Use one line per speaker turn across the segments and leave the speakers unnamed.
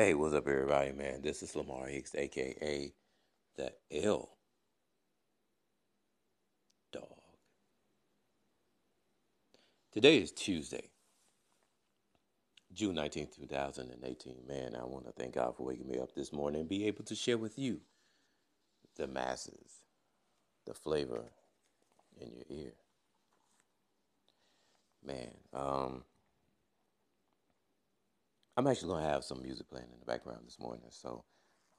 Hey, what's up, everybody, man? This is Lamar Hicks, aka the L Dog. Today is Tuesday, June 19th, 2018. Man, I want to thank God for waking me up this morning and be able to share with you the masses, the flavor in your ear. Man, um, I'm actually going to have some music playing in the background this morning. So,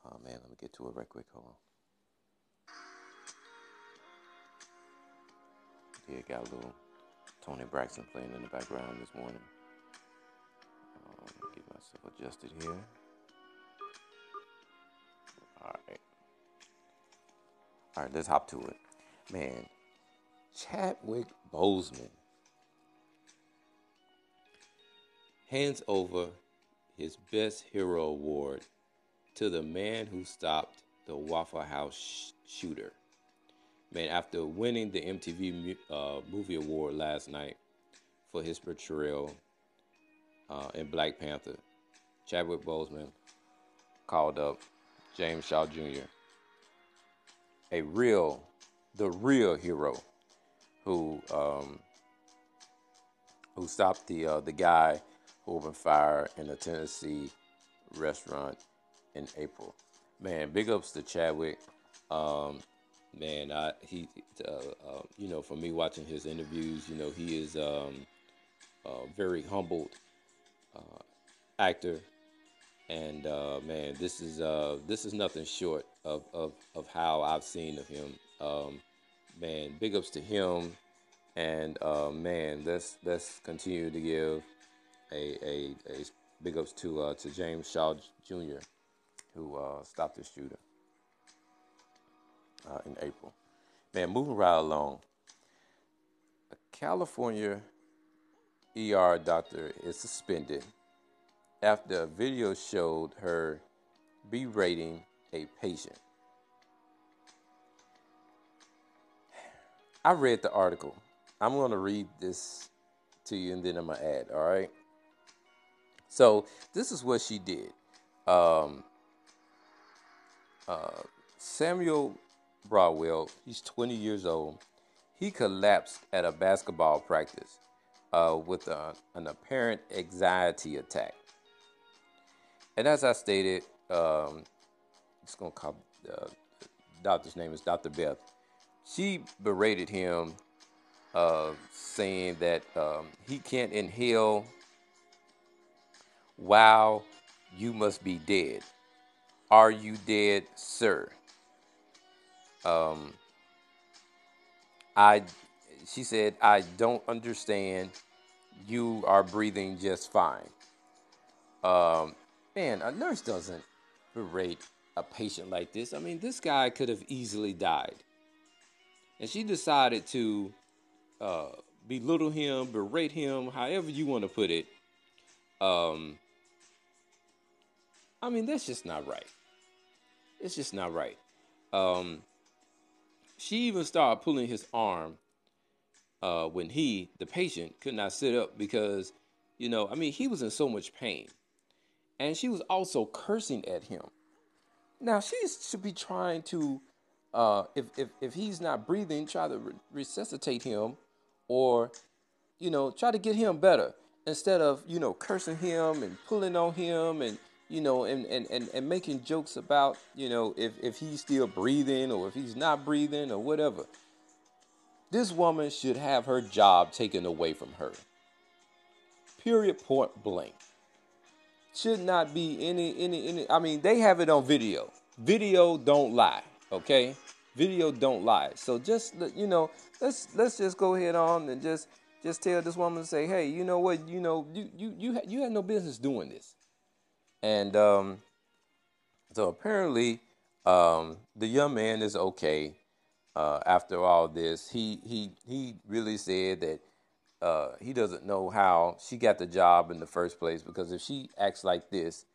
uh, man, let me get to it right quick. Hold on. Yeah, got a little Toni Braxton playing in the background this morning. Me get myself adjusted here. All right. All right, let's hop to it. Man, Chadwick Boseman hands over his Best Hero Award to the man who stopped the Waffle House sh- shooter. Man, after winning the MTV uh, Movie Award last night for his portrayal uh, in Black Panther, Chadwick Boseman called up James Shaw Jr., a real, the real hero who um, who stopped the uh, the guy opened fire in a Tennessee restaurant in April. Man, big ups to Chadwick. Um, man, I he, uh, uh, you know, for me watching his interviews, you know, he is um, a very humbled uh, actor, and uh, man, this is uh, this is nothing short of, of, of how I've seen of him. Um, man, big ups to him, and man, let's let's continue to give a, a, a big ups to uh, to James Shaw Jr., who uh, stopped the shooter uh, in April. Man, moving right along. A California ER doctor is suspended after a video showed her berating a patient. I read the article. I'm going to read this to you and then I'm going to add, all right? So this is what she did. Um, uh, Samuel Broadwell, he's 20 years old. He collapsed at a basketball practice uh, with a, an apparent anxiety attack. And as I stated, um, it's going to call uh, doctor's name is Dr. Beth. She berated him, uh, saying that um, he can't inhale Wow, you must be dead. Are you dead, sir? Um, I, she said, I don't understand. You are breathing just fine. Um, man, a nurse doesn't berate a patient like this. I mean, this guy could have easily died. And she decided to uh, belittle him, berate him, however you want to put it. Um, I mean, that's just not right. It's just not right. Um, she even started pulling his arm uh, when he, the patient, could not sit up because, you know, I mean, he was in so much pain. And she was also cursing at him. Now, she should be trying to, uh, if, if, if he's not breathing, try to re- resuscitate him or, you know, try to get him better instead of, you know, cursing him and pulling on him and, you know, and, and, and, and making jokes about, you know, if, if he's still breathing or if he's not breathing or whatever. This woman should have her job taken away from her. Period point blank. Should not be any any any I mean they have it on video. Video don't lie, okay? Video don't lie. So just you know, let's let's just go ahead on and just just tell this woman to say, "Hey, you know what? You know, you you you you had no business doing this." And um, so apparently, um, the young man is okay. Uh, after all this, he he he really said that uh, he doesn't know how she got the job in the first place because if she acts like this,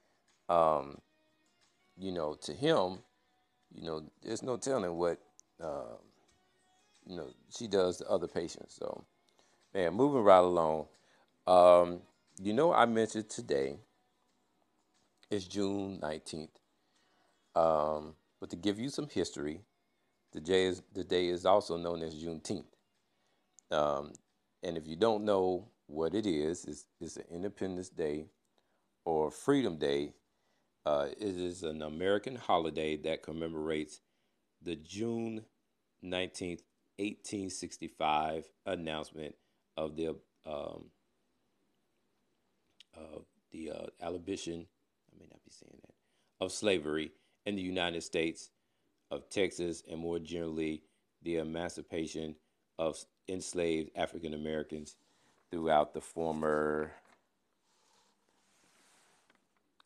um, you know, to him, you know, there's no telling what uh, you know she does to other patients. So, man, moving right along. Um, you know, I mentioned today is June 19th. Um, but to give you some history, the day is, the day is also known as Juneteenth. Um, and if you don't know what it is, it's, it's an Independence Day or Freedom Day. Uh, it is an American holiday that commemorates the June 19th, 1865 announcement of the um, the uh, abolition, I may not be saying that, of slavery in the United States of Texas and more generally the emancipation of enslaved African Americans throughout the former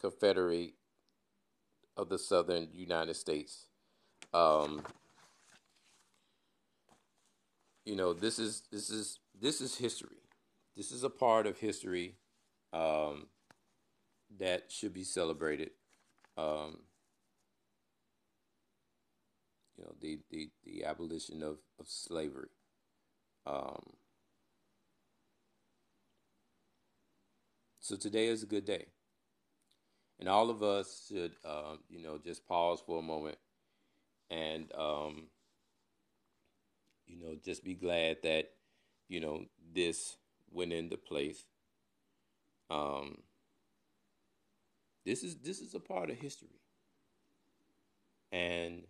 Confederate of the Southern United States. Um, you know, this is this is this is history. This is a part of history um, that should be celebrated. Um, you know, the, the, the abolition of, of slavery. Um, so today is a good day. And all of us should, um, you know, just pause for a moment and, um, you know, just be glad that, you know, this went into place. Um, this is this is a part of history, and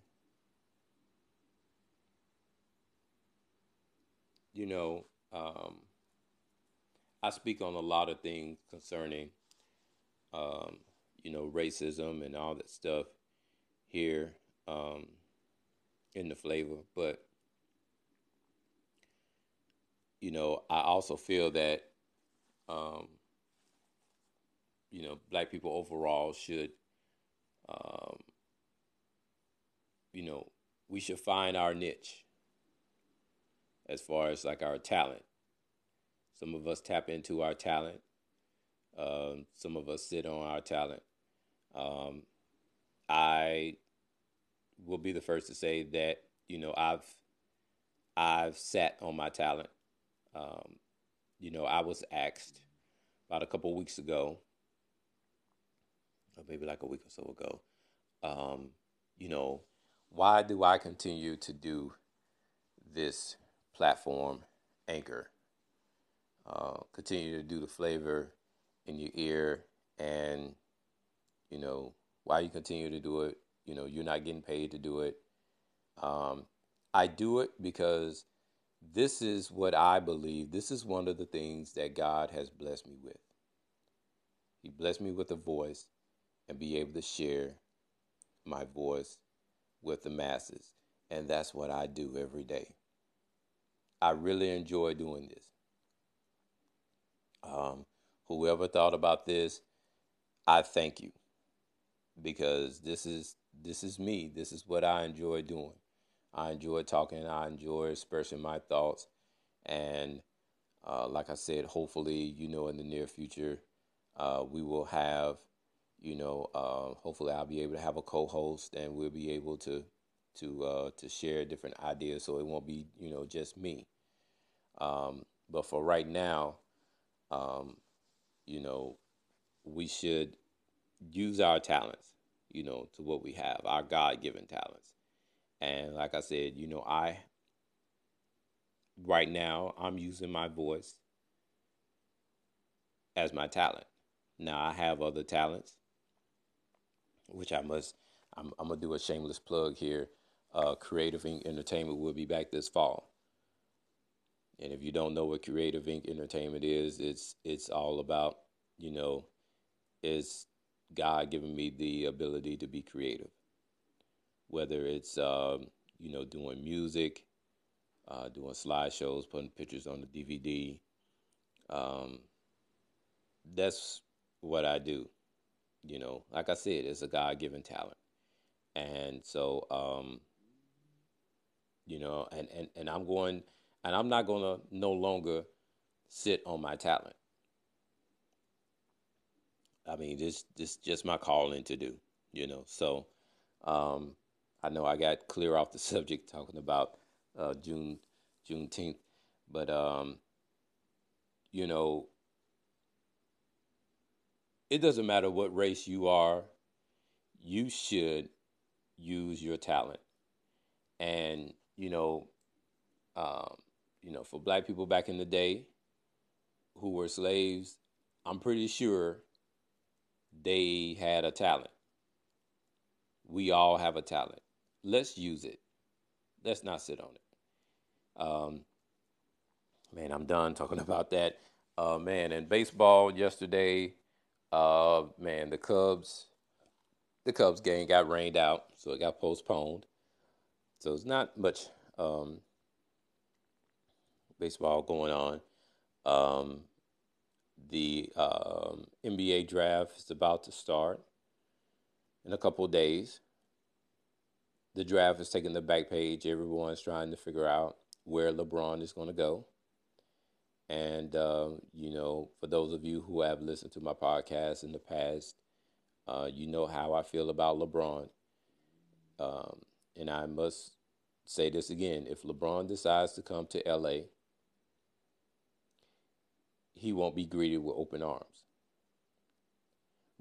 you know, um, I speak on a lot of things concerning, um, you know, racism and all that stuff here um, in the flavor, but you know, I also feel that, um, you know, black people overall should, um, you know, we should find our niche as far as like our talent. Some of us tap into our talent. Um, some of us sit on our talent. Um, I will be the first to say that you know I've I've sat on my talent. Um, you know, I was asked about a couple weeks ago, maybe like a week or so ago, um, you know, why do I continue to do this platform, Anchor? Uh, continue to do the flavor in your ear, and you know, why you continue to do it. You know, you're not getting paid to do it. Um, I do it because this is what I believe. This is one of the things that God has blessed me with. He blessed me with a voice and be able to share my voice with the masses. And that's what I do every day. I really enjoy doing this. Um, whoever thought about this, I thank you because this is this is me. This is what I enjoy doing. I enjoy talking. I enjoy expressing my thoughts. And uh, like I said, hopefully, you know, in the near future, uh, we will have, you know, uh, hopefully I'll be able to have a co-host and we'll be able to to uh, to share different ideas, so it won't be, you know, just me. Um, but for right now, um, you know, we should use our talents, you know, to what we have, our God-given talents and like I said, you know, I right now I'm using my voice as my talent. Now I have other talents, which I must. I'm, I'm gonna do a shameless plug here. Uh, Creative Ink Entertainment will be back this fall. And if you don't know what Creative Ink Entertainment is, it's it's all about you know, it's God giving me the ability to be creative whether it's um, you know doing music, uh, doing slideshows, putting pictures on the DVD. Um, that's what I do. You know, like I said, it's a God given talent, and so um, you know, and, and and I'm going, and I'm not going to no longer sit on my talent. I mean, this this just my calling to do, you know. So, um, I know I got clear off the subject talking about uh, June Juneteenth, but um, you know, it doesn't matter what race you are, you should use your talent. And, you know, um, you know, for black people back in the day who were slaves, I'm pretty sure they had a talent. We all have a talent. Let's use it. Let's not sit on it. Um, man, I'm done talking about that. Uh, man, in baseball yesterday, uh, man, the Cubs, the Cubs game got rained out, so it got postponed. So it's not much um, baseball going on. Um, the um, NBA draft is about to start in a couple days. The draft is taking the back page. Everyone's trying to figure out where LeBron is going to go. And, uh, you know, for those of you who have listened to my podcast in the past, uh, you know how I feel about LeBron. Um, and I must say this again if LeBron decides to come to LA, he won't be greeted with open arms.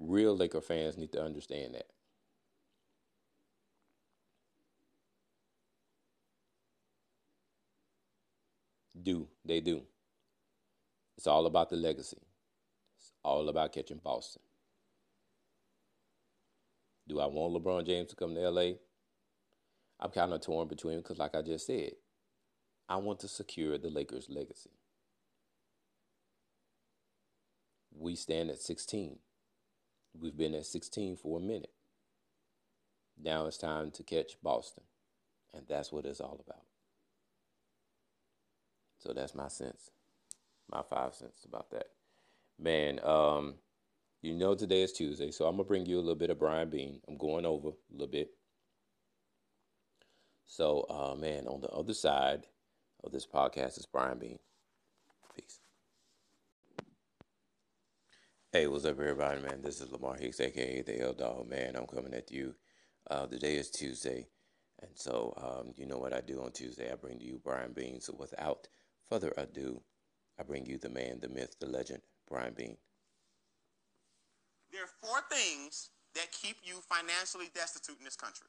Real Laker fans need to understand that. Do they do? It's all about the legacy. It's all about catching Boston. Do I want LeBron James to come to LA? I'm kind of torn between because, like I just said, I want to secure the Lakers' legacy. We stand at 16. We've been at 16 for a minute. Now it's time to catch Boston. And that's what it's all about. So that's my sense, my five cents about that. Man, um, you know today is Tuesday, so I'm gonna bring you a little bit of Brian Bean. I'm going over a little bit. So, uh, man, on the other side of this podcast is Brian Bean. Peace. Hey, what's up, everybody, man? This is Lamar Hicks, aka the L Dog, man. I'm coming at you. Uh, today is Tuesday, and so um, you know what I do on Tuesday. I bring to you Brian Bean. So, without further ado, I bring you the man, the myth, the legend, Brian Bean.
There are four things that keep you financially destitute in this country.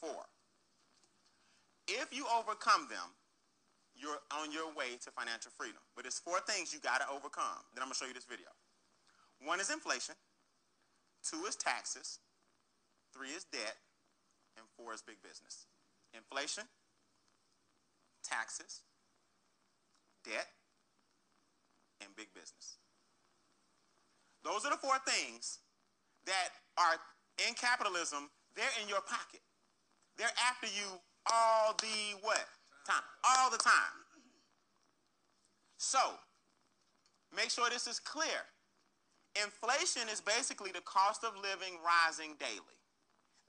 Four. If you overcome them, you're on your way to financial freedom. But it's four things you got to overcome. Then I'm going to show you this video. One is inflation, two is taxes, three is debt, and four is big business. Inflation, taxes, debt, and big business. Those are the four things that are in capitalism. They're in your pocket. They're after you all the what? Time. All the time. So, make sure this is clear. Inflation is basically the cost of living rising daily.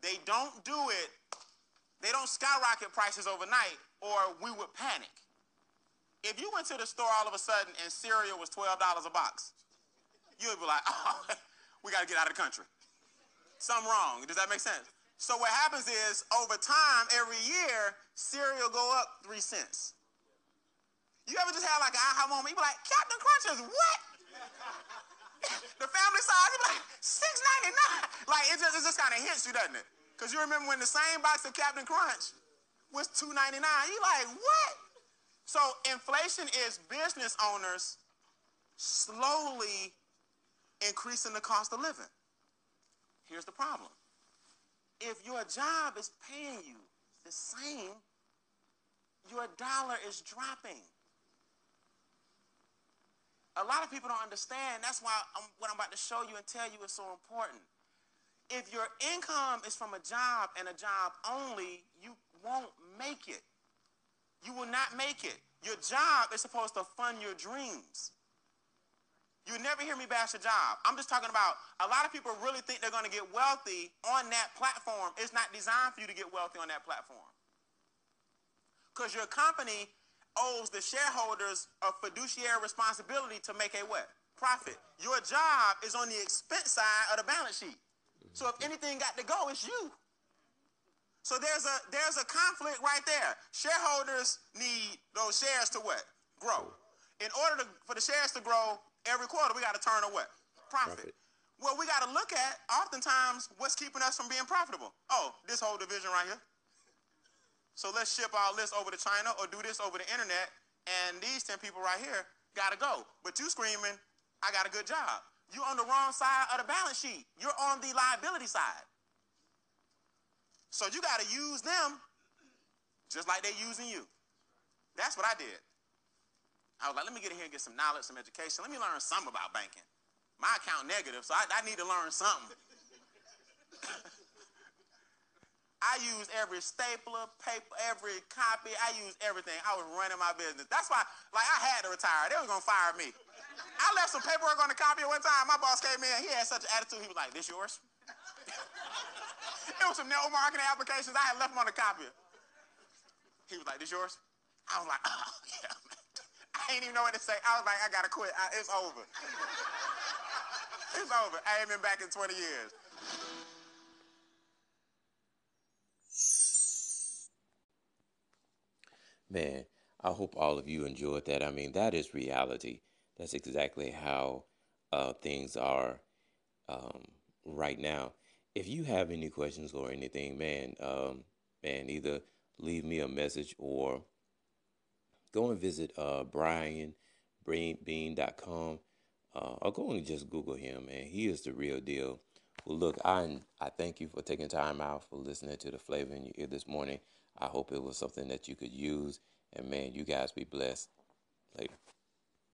They don't do it, they don't skyrocket prices overnight, or we would panic. If you went to the store all of a sudden and cereal was $12 a box, you would be like, oh, we got to get out of the country. Something wrong. Does that make sense? So what happens is over time, every year, cereal go up three cents. You ever just have like an aha moment? You be like, Captain Crunch is what? the family size, you be like, six ninety nine. Like it just it just kind of hits you, doesn't it? Because you remember when the same box of Captain Crunch was two ninety nine. You like what? So inflation is business owners slowly increasing the cost of living. Here's the problem. If your job is paying you the same, your dollar is dropping. A lot of people don't understand. That's why I'm, what I'm about to show you and tell you is so important. If your income is from a job and a job only, you won't make it. You will not make it. Your job is supposed to fund your dreams. You never hear me bash a job. I'm just talking about a lot of people really think they're going to get wealthy on that platform. It's not designed for you to get wealthy on that platform. Because your company owes the shareholders a fiduciary responsibility to make a what? Profit. Your job is on the expense side of the balance sheet. So if anything got to go, it's you. So there's a there's a conflict right there. Shareholders need those shares to what? Grow. In order to, for the shares to grow every quarter, we got to turn a what? profit. profit. Well, we got to look at oftentimes what's keeping us from being profitable. Oh, this whole division right here. So let's ship all this over to China or do this over the internet, and these 10 people right here got to go. But you screaming, I got a good job. You're on the wrong side of the balance sheet. You're on the liability side. So you got to use them just like they're using you. That's what I did. I was like, let me get in here and get some knowledge, some education. Let me learn something about banking. My account negative, so I, I need to learn something. I use every stapler, paper, every copy. I use everything. I was running my business. That's why, like, I had to retire. They was gonna fire me. I left some paperwork on the copy one time. My boss came in. He had such an attitude. He was like, "This yours?" It was some network marketing applications. I had left them on the copier. He was like, "This yours?" I was like, "Oh yeah." I ain't even know what to say. I was like, "I gotta quit. I, it's over." It's over. I ain't been back in 20 years.
Man, I hope all of you enjoyed that. I mean, that is reality. That's exactly how uh, things are um, right now. If you have any questions or anything, man, um, man, either leave me a message or go and visit uh, brianbean.com uh, or go and just Google him, man. He is the real deal. Well, look, I I thank you for taking time out for listening to the flavor in your ear this morning. I hope it was something that you could use. And man, you guys be blessed. Later.